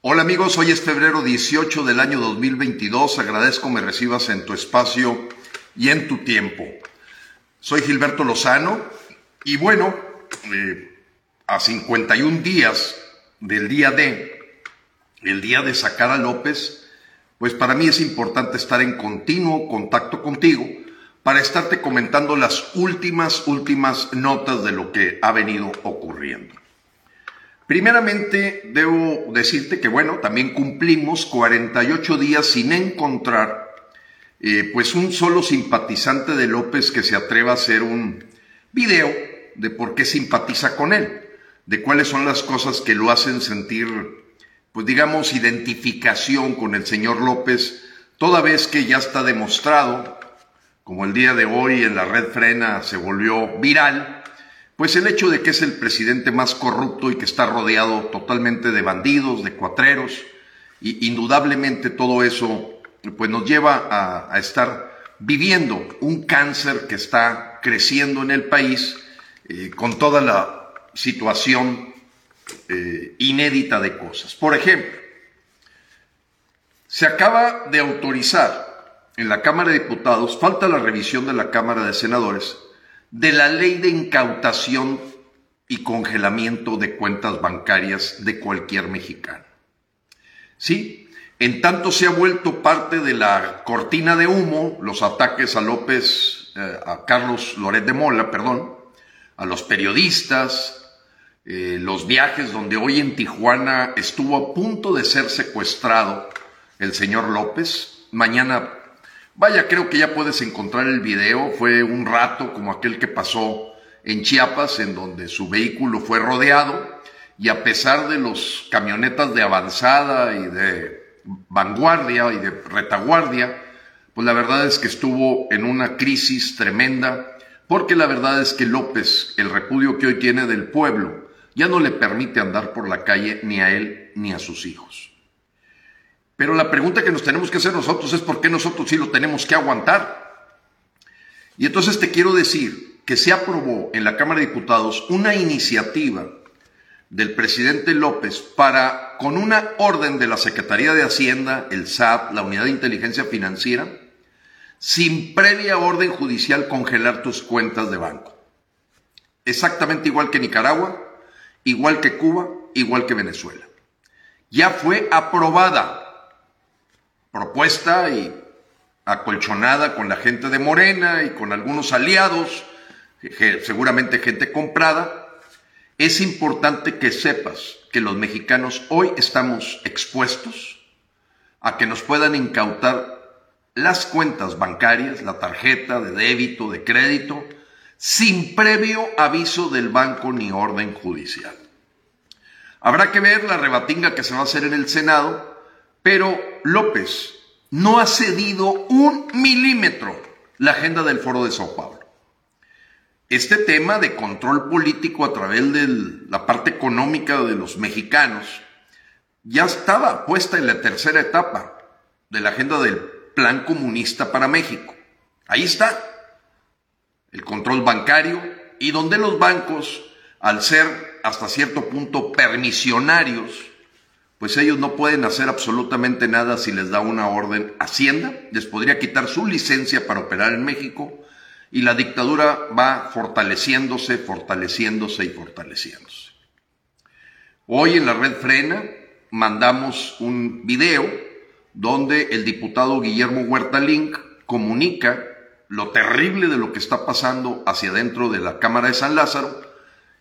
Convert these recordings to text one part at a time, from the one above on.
Hola amigos, hoy es febrero 18 del año 2022. Agradezco me recibas en tu espacio y en tu tiempo. Soy Gilberto Lozano y bueno, eh, a 51 días del día de, el día de sacar a López, pues para mí es importante estar en continuo contacto contigo para estarte comentando las últimas, últimas notas de lo que ha venido ocurriendo. Primeramente, debo decirte que, bueno, también cumplimos 48 días sin encontrar, eh, pues, un solo simpatizante de López que se atreva a hacer un video de por qué simpatiza con él, de cuáles son las cosas que lo hacen sentir, pues, digamos, identificación con el señor López, toda vez que ya está demostrado, como el día de hoy en la red frena se volvió viral, pues el hecho de que es el presidente más corrupto y que está rodeado totalmente de bandidos, de cuatreros, y indudablemente todo eso pues nos lleva a, estar viviendo un cáncer que está creciendo en el país eh, con toda la situación eh, inédita de cosas. Por ejemplo, se acaba de autorizar en la Cámara de Diputados, falta la revisión de la Cámara de Senadores, de la ley de incautación y congelamiento de cuentas bancarias de cualquier mexicano. Sí, en tanto se ha vuelto parte de la cortina de humo los ataques a López, eh, a Carlos Loret de Mola, perdón, a los periodistas, eh, los viajes donde hoy en Tijuana estuvo a punto de ser secuestrado el señor López, mañana Vaya, creo que ya puedes encontrar el video. Fue un rato como aquel que pasó en Chiapas, en donde su vehículo fue rodeado y a pesar de los camionetas de avanzada y de vanguardia y de retaguardia, pues la verdad es que estuvo en una crisis tremenda, porque la verdad es que López, el repudio que hoy tiene del pueblo, ya no le permite andar por la calle ni a él ni a sus hijos. Pero la pregunta que nos tenemos que hacer nosotros es por qué nosotros sí lo tenemos que aguantar. Y entonces te quiero decir que se aprobó en la Cámara de Diputados una iniciativa del presidente López para, con una orden de la Secretaría de Hacienda, el SAT, la Unidad de Inteligencia Financiera, sin previa orden judicial congelar tus cuentas de banco. Exactamente igual que Nicaragua, igual que Cuba, igual que Venezuela. Ya fue aprobada propuesta y acolchonada con la gente de Morena y con algunos aliados, seguramente gente comprada, es importante que sepas que los mexicanos hoy estamos expuestos a que nos puedan incautar las cuentas bancarias, la tarjeta de débito, de crédito, sin previo aviso del banco ni orden judicial. Habrá que ver la rebatinga que se va a hacer en el Senado pero López no ha cedido un milímetro la agenda del Foro de Sao Paulo. Este tema de control político a través de la parte económica de los mexicanos ya estaba puesta en la tercera etapa de la agenda del Plan Comunista para México. Ahí está el control bancario y donde los bancos, al ser hasta cierto punto permisionarios, pues ellos no pueden hacer absolutamente nada si les da una orden Hacienda, les podría quitar su licencia para operar en México y la dictadura va fortaleciéndose, fortaleciéndose y fortaleciéndose. Hoy en la red Frena mandamos un video donde el diputado Guillermo Huerta Link comunica lo terrible de lo que está pasando hacia adentro de la Cámara de San Lázaro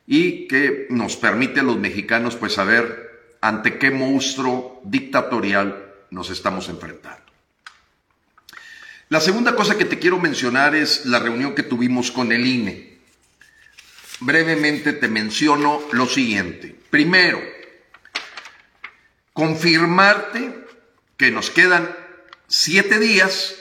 y que nos permite a los mexicanos pues saber ante qué monstruo dictatorial nos estamos enfrentando. La segunda cosa que te quiero mencionar es la reunión que tuvimos con el INE. Brevemente te menciono lo siguiente. Primero, confirmarte que nos quedan siete días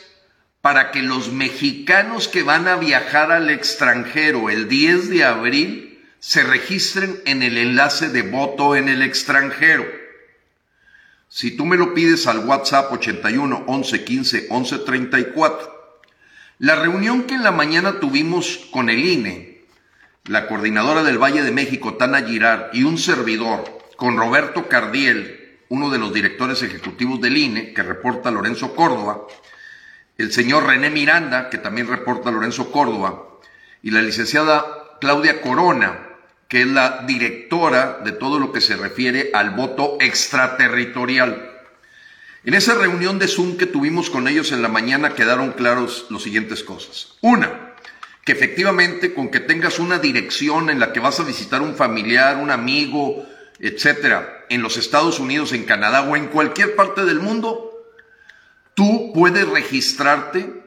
para que los mexicanos que van a viajar al extranjero el 10 de abril se registren en el enlace de voto en el extranjero. Si tú me lo pides al WhatsApp 81 11 15 11 34, la reunión que en la mañana tuvimos con el INE, la coordinadora del Valle de México, Tana Girard, y un servidor, con Roberto Cardiel, uno de los directores ejecutivos del INE, que reporta Lorenzo Córdoba, el señor René Miranda, que también reporta Lorenzo Córdoba, y la licenciada Claudia Corona, que es la directora de todo lo que se refiere al voto extraterritorial. En esa reunión de Zoom que tuvimos con ellos en la mañana quedaron claros los siguientes cosas. Una, que efectivamente con que tengas una dirección en la que vas a visitar un familiar, un amigo, etcétera, en los Estados Unidos, en Canadá o en cualquier parte del mundo, tú puedes registrarte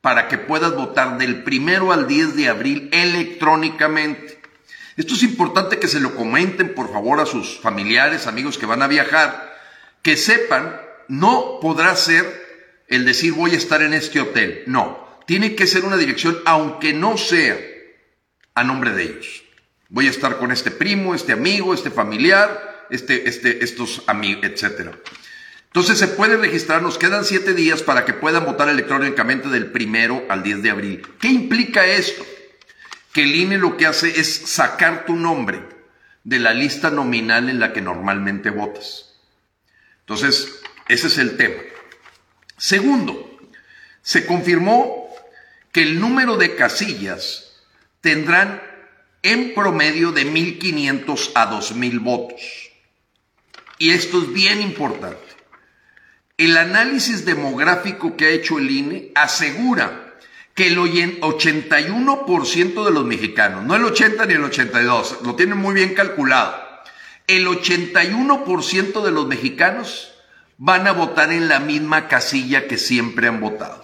para que puedas votar del primero al 10 de abril electrónicamente. Esto es importante que se lo comenten, por favor, a sus familiares, amigos que van a viajar, que sepan no podrá ser el decir voy a estar en este hotel. No, tiene que ser una dirección, aunque no sea a nombre de ellos. Voy a estar con este primo, este amigo, este familiar, este, este, estos amigos, etcétera. Entonces se puede registrar, nos quedan siete días para que puedan votar electrónicamente del primero al 10 de abril. ¿Qué implica esto? Que el INE lo que hace es sacar tu nombre de la lista nominal en la que normalmente votas. Entonces, ese es el tema. Segundo, se confirmó que el número de casillas tendrán en promedio de 1.500 a 2.000 votos. Y esto es bien importante. El análisis demográfico que ha hecho el INE asegura que el 81% de los mexicanos, no el 80 ni el 82, lo tienen muy bien calculado, el 81% de los mexicanos van a votar en la misma casilla que siempre han votado.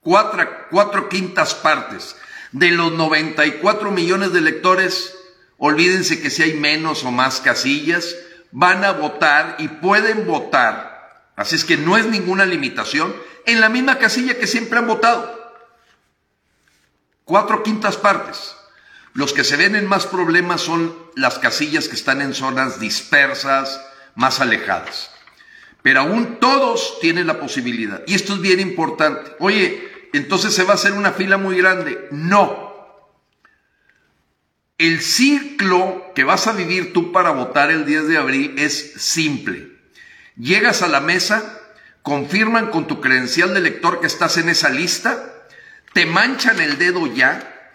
Cuatro, cuatro quintas partes. De los 94 millones de electores, olvídense que si hay menos o más casillas, van a votar y pueden votar, así es que no es ninguna limitación, en la misma casilla que siempre han votado. Cuatro quintas partes. Los que se ven en más problemas son las casillas que están en zonas dispersas, más alejadas. Pero aún todos tienen la posibilidad. Y esto es bien importante. Oye, entonces se va a hacer una fila muy grande. No. El ciclo que vas a vivir tú para votar el 10 de abril es simple. Llegas a la mesa, confirman con tu credencial de elector que estás en esa lista, te manchan el dedo ya,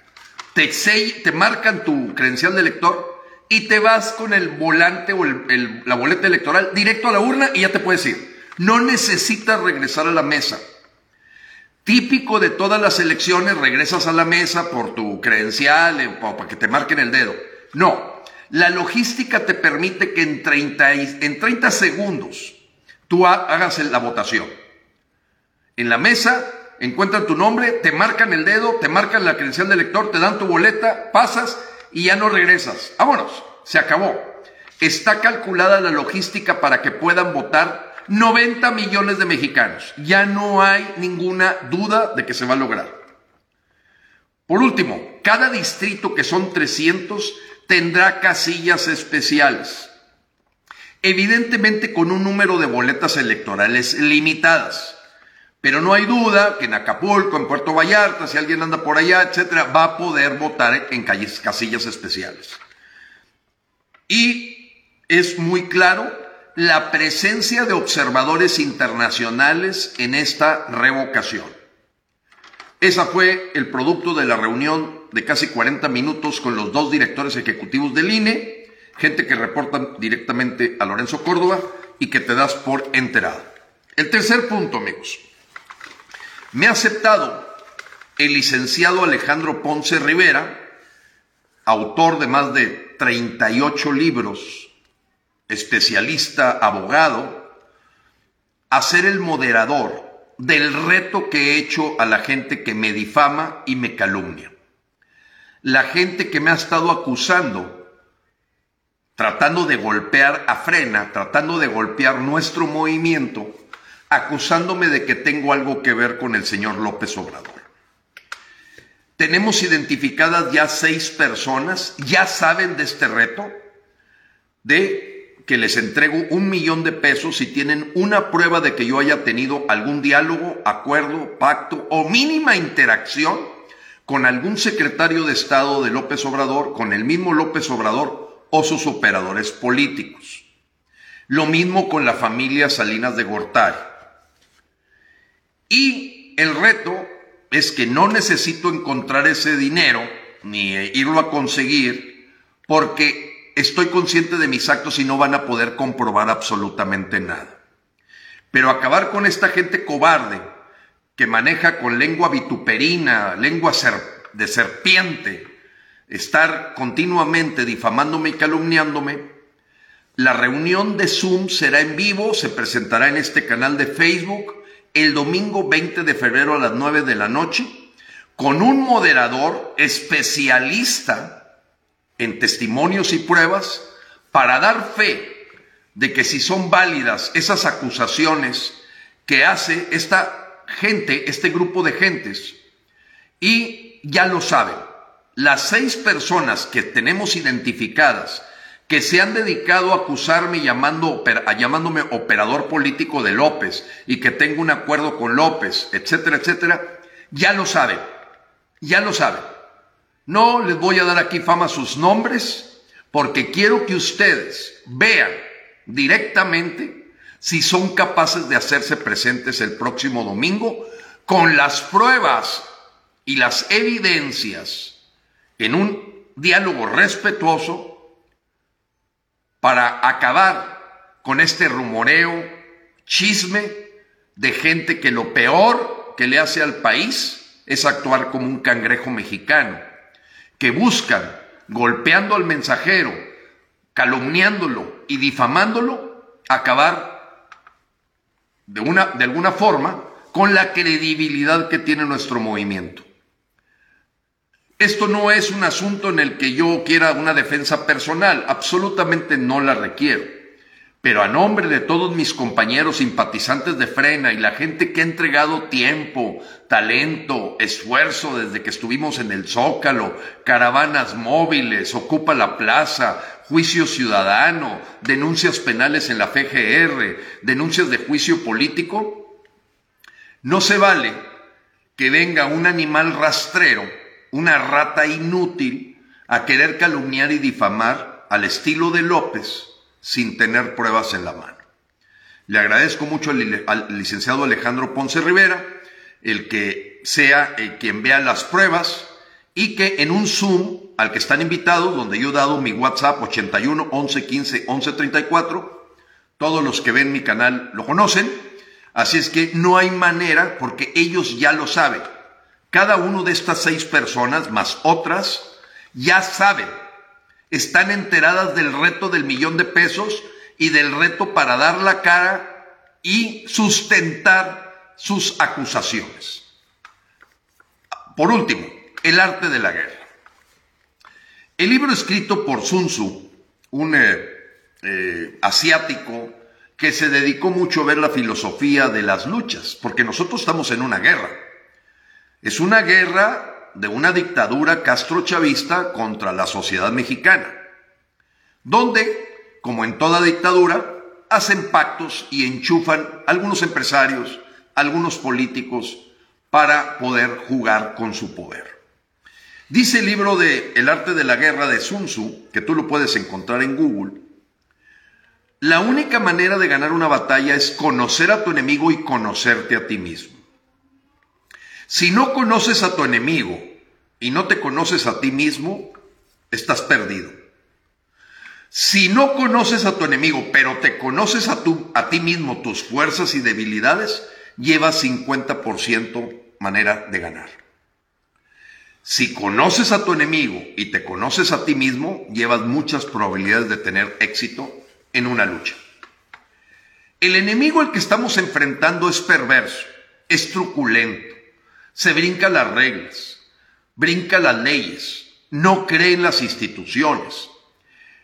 te, te marcan tu credencial de elector y te vas con el volante o la boleta electoral directo a la urna y ya te puedes ir. No necesitas regresar a la mesa. Típico de todas las elecciones, regresas a la mesa por tu credencial o eh, para que te marquen el dedo. No, la logística te permite que en 30, en 30 segundos tú hagas la votación. En la mesa encuentran tu nombre, te marcan el dedo, te marcan la credencial del elector, te dan tu boleta, pasas y ya no regresas. Vámonos, se acabó. Está calculada la logística para que puedan votar 90 millones de mexicanos. Ya no hay ninguna duda de que se va a lograr. Por último, cada distrito, que son 300, tendrá casillas especiales. Evidentemente con un número de boletas electorales limitadas. Pero no hay duda que en Acapulco, en Puerto Vallarta, si alguien anda por allá, etcétera, va a poder votar en casillas especiales. Y es muy claro la presencia de observadores internacionales en esta revocación. Esa fue el producto de la reunión de casi 40 minutos con los dos directores ejecutivos del INE, gente que reporta directamente a Lorenzo Córdoba y que te das por enterado. El tercer punto, amigos. Me ha aceptado el licenciado Alejandro Ponce Rivera, autor de más de 38 libros, especialista, abogado, a ser el moderador del reto que he hecho a la gente que me difama y me calumnia. La gente que me ha estado acusando, tratando de golpear a frena, tratando de golpear nuestro movimiento, acusándome de que tengo algo que ver con el señor López Obrador. Tenemos identificadas ya seis personas, ya saben de este reto, de que les entrego un millón de pesos si tienen una prueba de que yo haya tenido algún diálogo, acuerdo, pacto o mínima interacción con algún secretario de Estado de López Obrador, con el mismo López Obrador o sus operadores políticos. Lo mismo con la familia Salinas de Gortari. Y el reto es que no necesito encontrar ese dinero ni irlo a conseguir porque estoy consciente de mis actos y no van a poder comprobar absolutamente nada. Pero acabar con esta gente cobarde que maneja con lengua vituperina, lengua de serpiente, estar continuamente difamándome y calumniándome, la reunión de Zoom será en vivo, se presentará en este canal de Facebook el domingo 20 de febrero a las 9 de la noche, con un moderador especialista en testimonios y pruebas para dar fe de que si son válidas esas acusaciones que hace esta gente, este grupo de gentes, y ya lo saben, las seis personas que tenemos identificadas que se han dedicado a acusarme llamando, llamándome operador político de López y que tengo un acuerdo con López, etcétera, etcétera, ya lo saben, ya lo saben. No les voy a dar aquí fama sus nombres porque quiero que ustedes vean directamente si son capaces de hacerse presentes el próximo domingo con las pruebas y las evidencias en un diálogo respetuoso para acabar con este rumoreo, chisme de gente que lo peor que le hace al país es actuar como un cangrejo mexicano, que buscan, golpeando al mensajero, calumniándolo y difamándolo, acabar de, una, de alguna forma con la credibilidad que tiene nuestro movimiento. Esto no es un asunto en el que yo quiera una defensa personal, absolutamente no la requiero. Pero a nombre de todos mis compañeros simpatizantes de Frena y la gente que ha entregado tiempo, talento, esfuerzo desde que estuvimos en el Zócalo, caravanas móviles, ocupa la plaza, juicio ciudadano, denuncias penales en la FGR, denuncias de juicio político, no se vale que venga un animal rastrero una rata inútil a querer calumniar y difamar al estilo de López sin tener pruebas en la mano. Le agradezco mucho al, licenciado Alejandro Ponce Rivera el que sea eh, quien vea las pruebas y que en un Zoom al que están invitados, donde yo he dado mi WhatsApp 81 11 15 11 34, todos los que ven mi canal lo conocen, así es que no hay manera porque ellos ya lo saben cada uno de estas seis personas, más otras, ya saben, están enteradas del reto del millón de pesos y del reto para dar la cara y sustentar sus acusaciones. Por último, el arte de la guerra. El libro escrito por Sun Tzu, un eh, eh, asiático que se dedicó mucho a ver la filosofía de las luchas, porque nosotros estamos en una guerra. Es una guerra de una dictadura castrochavista contra la sociedad mexicana, donde, como en toda dictadura, hacen pactos y enchufan algunos empresarios, algunos políticos, para poder jugar con su poder. Dice el libro de El arte de la guerra de Sun Tzu, que tú lo puedes encontrar en Google, la única manera de ganar una batalla es conocer a tu enemigo y conocerte a ti mismo. Si no conoces a tu enemigo y no te conoces a ti mismo, estás perdido. Si no conoces a tu enemigo, pero te conoces a, a ti mismo, tus fuerzas y debilidades, llevas 50% manera de ganar. Si conoces a tu enemigo y te conoces a ti mismo, llevas muchas probabilidades de tener éxito en una lucha. El enemigo al que estamos enfrentando es perverso, es truculento, se brinca las reglas, brinca las leyes, no cree en las instituciones,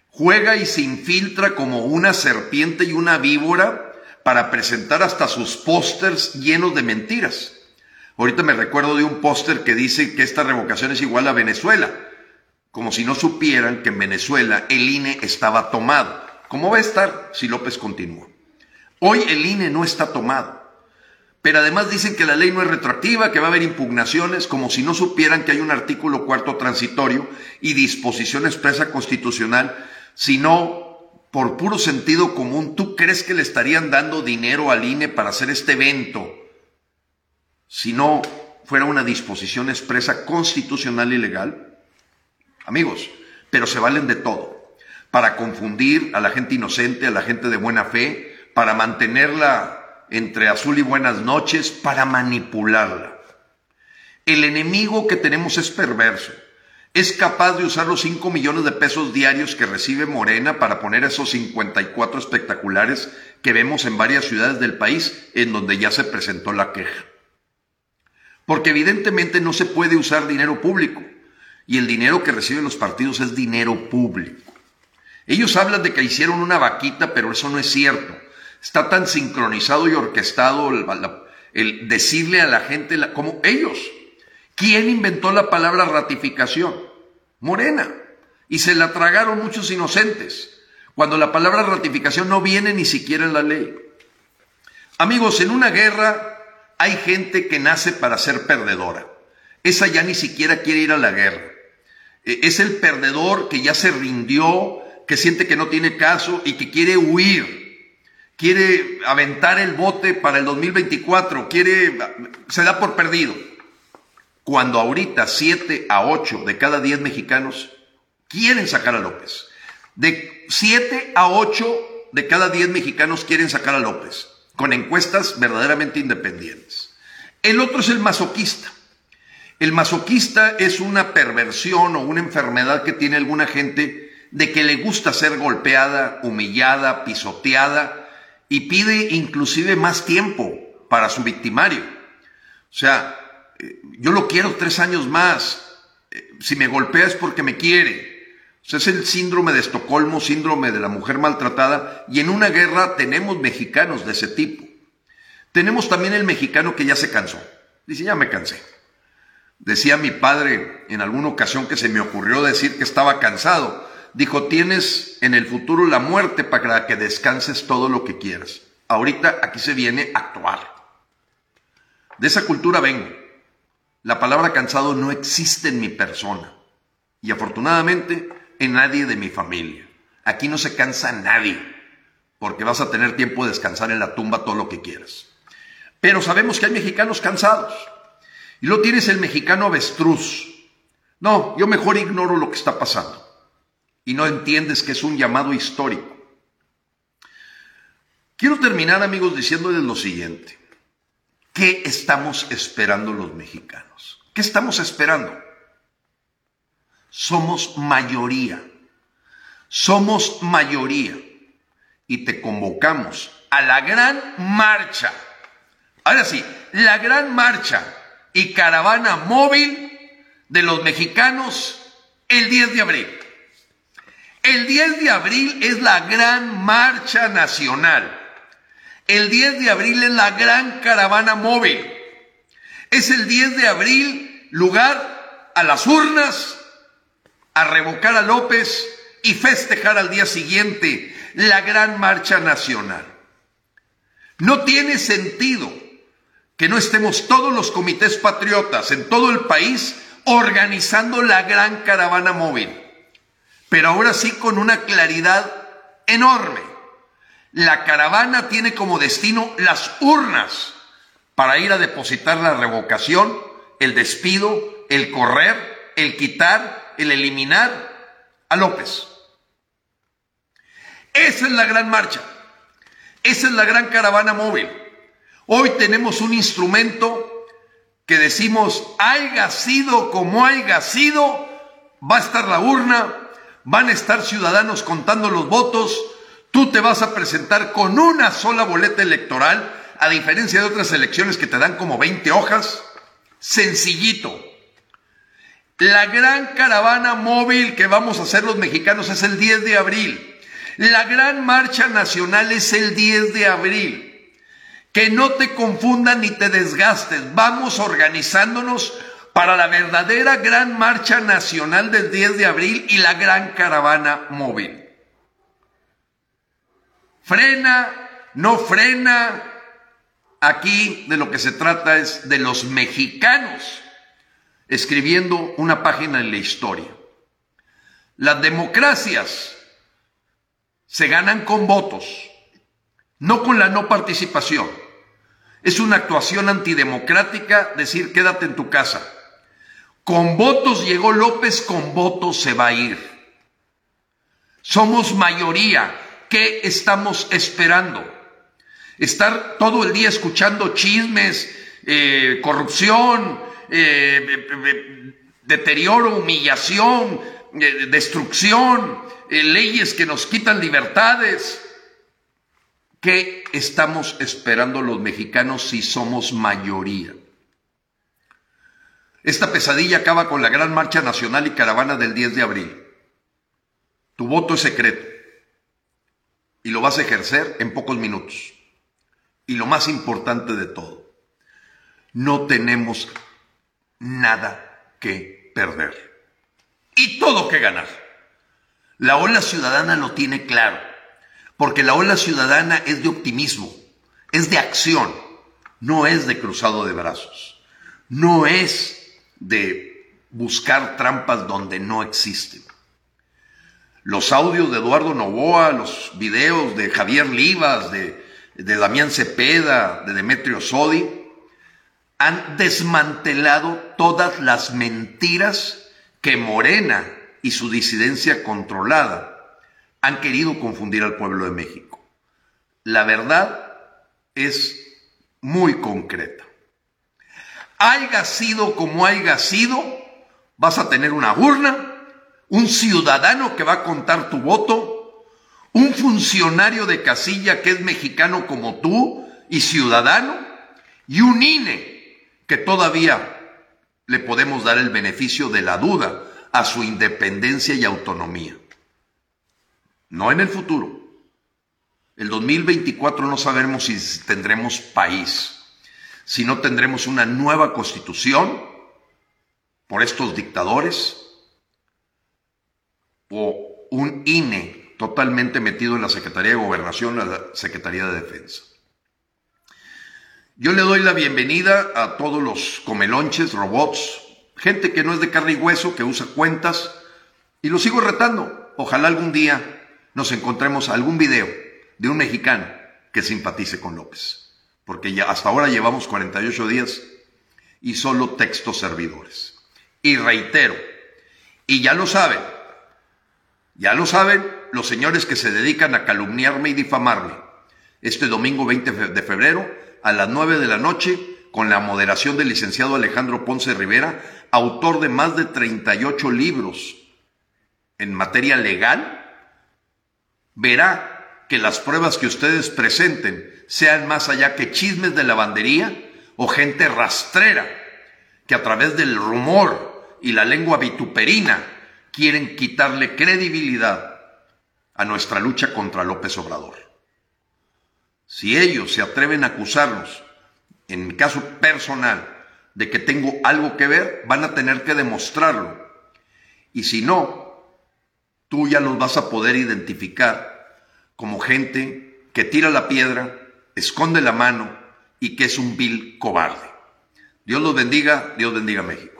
juega y se infiltra como una serpiente y una víbora para presentar hasta sus pósters llenos de mentiras. Ahorita me recuerdo de un póster que dice que esta revocación es igual a Venezuela, como si no supieran que en Venezuela el INE estaba tomado. ¿Cómo va a estar si López continúa? Hoy el INE no está tomado. Pero además dicen que la ley no es retroactiva, que va a haber impugnaciones, como si no supieran que hay un artículo cuarto transitorio y disposición expresa constitucional, si no por puro sentido común, ¿tú crees que le estarían dando dinero al INE para hacer este evento si no fuera una disposición expresa constitucional y legal? Amigos, pero se valen de todo, para confundir a la gente inocente, a la gente de buena fe, para mantenerla entre azul y buenas noches, para manipularla. El enemigo que tenemos es perverso es capaz de usar los 5 millones de pesos diarios que recibe Morena para poner esos 54 espectaculares que vemos en varias ciudades del país en donde ya se presentó la queja. Porque evidentemente no se puede usar dinero público y el dinero que reciben los partidos es dinero público. Ellos hablan de que hicieron una vaquita, pero eso no es cierto. Está tan sincronizado y orquestado el, decirle a la gente como ellos. ¿Quién inventó la palabra ratificación? Morena. Y se la tragaron muchos inocentes, cuando la palabra ratificación no viene ni siquiera en la ley. Amigos, en una guerra hay gente que nace para ser perdedora. Esa ya ni siquiera quiere ir a la guerra. E, es el perdedor que ya se rindió, que siente que no tiene caso y que quiere huir. Quiere aventar el bote para el 2024, quiere, se da por perdido cuando ahorita 7 a 8 de cada 10 mexicanos quieren sacar a López. De 7 a 8 de cada 10 mexicanos quieren sacar a López, con encuestas verdaderamente independientes. El otro es el masoquista. El masoquista es una perversión o una enfermedad que tiene alguna gente de que le gusta ser golpeada, humillada, pisoteada y pide inclusive más tiempo para su victimario. O sea, yo lo quiero tres años más. Eh, si me golpea es porque me quiere. O es el síndrome de Estocolmo, síndrome de la mujer maltratada. Y en una guerra tenemos mexicanos de ese tipo. Tenemos también el mexicano que ya se cansó. Dice, ya me cansé. Decía mi padre en alguna ocasión que se me ocurrió decir que estaba cansado. Dijo, tienes en el futuro la muerte para que descanses todo lo que quieras. Ahorita aquí se viene a actuar. De esa cultura vengo. La palabra cansado no existe en mi persona y afortunadamente en nadie de mi familia. Aquí no se cansa nadie porque vas a tener tiempo de descansar en la tumba todo lo que quieras. Pero sabemos que hay mexicanos cansados. Y lo tienes el mexicano avestruz. No, yo mejor ignoro lo que está pasando. Y no entiendes que es un llamado histórico. Quiero terminar, amigos, diciéndoles lo siguiente. ¿Qué estamos esperando los mexicanos? ¿Qué estamos esperando? Somos mayoría. Somos mayoría. Y te convocamos a la gran marcha. Ahora sí, la gran marcha y caravana móvil de los mexicanos el 10 de abril. El 10 de abril es la gran marcha nacional. El 10 de abril es la gran caravana móvil. Es el 10 de abril lugar a las urnas, a revocar a López y festejar al día siguiente la gran marcha nacional. No tiene sentido que no estemos todos los comités patriotas en todo el país organizando la gran caravana móvil, pero ahora sí con una claridad enorme. La caravana tiene como destino las urnas para ir a depositar la revocación, el despido, el correr, el quitar, el eliminar a López. Esa es la gran marcha. Esa es la gran caravana móvil. Hoy tenemos un instrumento que decimos, haya sido como haya sido, va a estar la urna, van a estar ciudadanos contando los votos, Tú te vas a presentar con una sola boleta electoral, a diferencia de otras elecciones que te dan como 20 hojas. Sencillito. La gran caravana móvil que vamos a hacer los mexicanos es el 10 de abril. La gran marcha nacional es el 10 de abril. Que no te confundan ni te desgastes. Vamos organizándonos para la verdadera gran marcha nacional del 10 de abril y la gran caravana móvil frena, no frena. Aquí de lo que se trata es de los mexicanos escribiendo una página en la historia. Las democracias se ganan con votos, no con la no participación. Es una actuación antidemocrática decir quédate en tu casa. Con votos llegó López, con votos se va a ir. Somos mayoría. ¿Qué estamos esperando? Estar todo el día escuchando chismes, eh, corrupción, eh, deterioro, humillación, eh, destrucción, leyes que nos quitan libertades. ¿Qué estamos esperando los mexicanos si somos mayoría? Esta pesadilla acaba con la gran marcha nacional y caravana del 10 de abril. Tu voto es secreto y lo vas a ejercer en pocos minutos. Y lo más importante de todo, no tenemos nada que perder y todo que ganar. La ola ciudadana lo tiene claro, porque la ola ciudadana es de optimismo, es de acción, no es de cruzado de brazos, no es de buscar trampas donde no existen. Los audios de Eduardo Novoa, los videos de Javier Livas, de, de Damián Cepeda, de Demetrio Sodi, han desmantelado todas las mentiras que Morena y su disidencia controlada han querido confundir al pueblo de México. La verdad es muy concreta haya sido como haya sido, vas a tener una urna, un ciudadano que va a contar tu voto, un funcionario de casilla que es mexicano como tú y ciudadano, y un INE que todavía le podemos dar el beneficio de la duda a su independencia y autonomía. No en el futuro. El 2024 no sabemos si tendremos país si no tendremos una nueva constitución por estos dictadores o un INE totalmente metido en la Secretaría de Gobernación, la Secretaría de Defensa. Yo le doy la bienvenida a todos los comelonches, robots, gente que no es de carne y hueso, que usa cuentas, y lo sigo retando. Ojalá algún día nos encontremos algún video de un mexicano que simpatice con López porque ya hasta ahora llevamos 48 días y solo textos servidores. Y reitero, y ya lo saben, ya lo saben los señores que se dedican a calumniarme y difamarme. Este domingo 20 de febrero a las 9 de la noche, con la moderación del licenciado Alejandro Ponce Rivera, autor de más de 38 libros en materia legal, verá que las pruebas que ustedes presenten sean más allá que chismes de lavandería o gente rastrera que a través del rumor y la lengua vituperina quieren quitarle credibilidad a nuestra lucha contra López Obrador. Si ellos se atreven a acusarnos, en mi caso personal, de que tengo algo que ver, van a tener que demostrarlo. Y si no, tú ya los vas a poder identificar como gente que tira la piedra, esconde la mano y que es un vil cobarde. Dios los bendiga, Dios bendiga a México.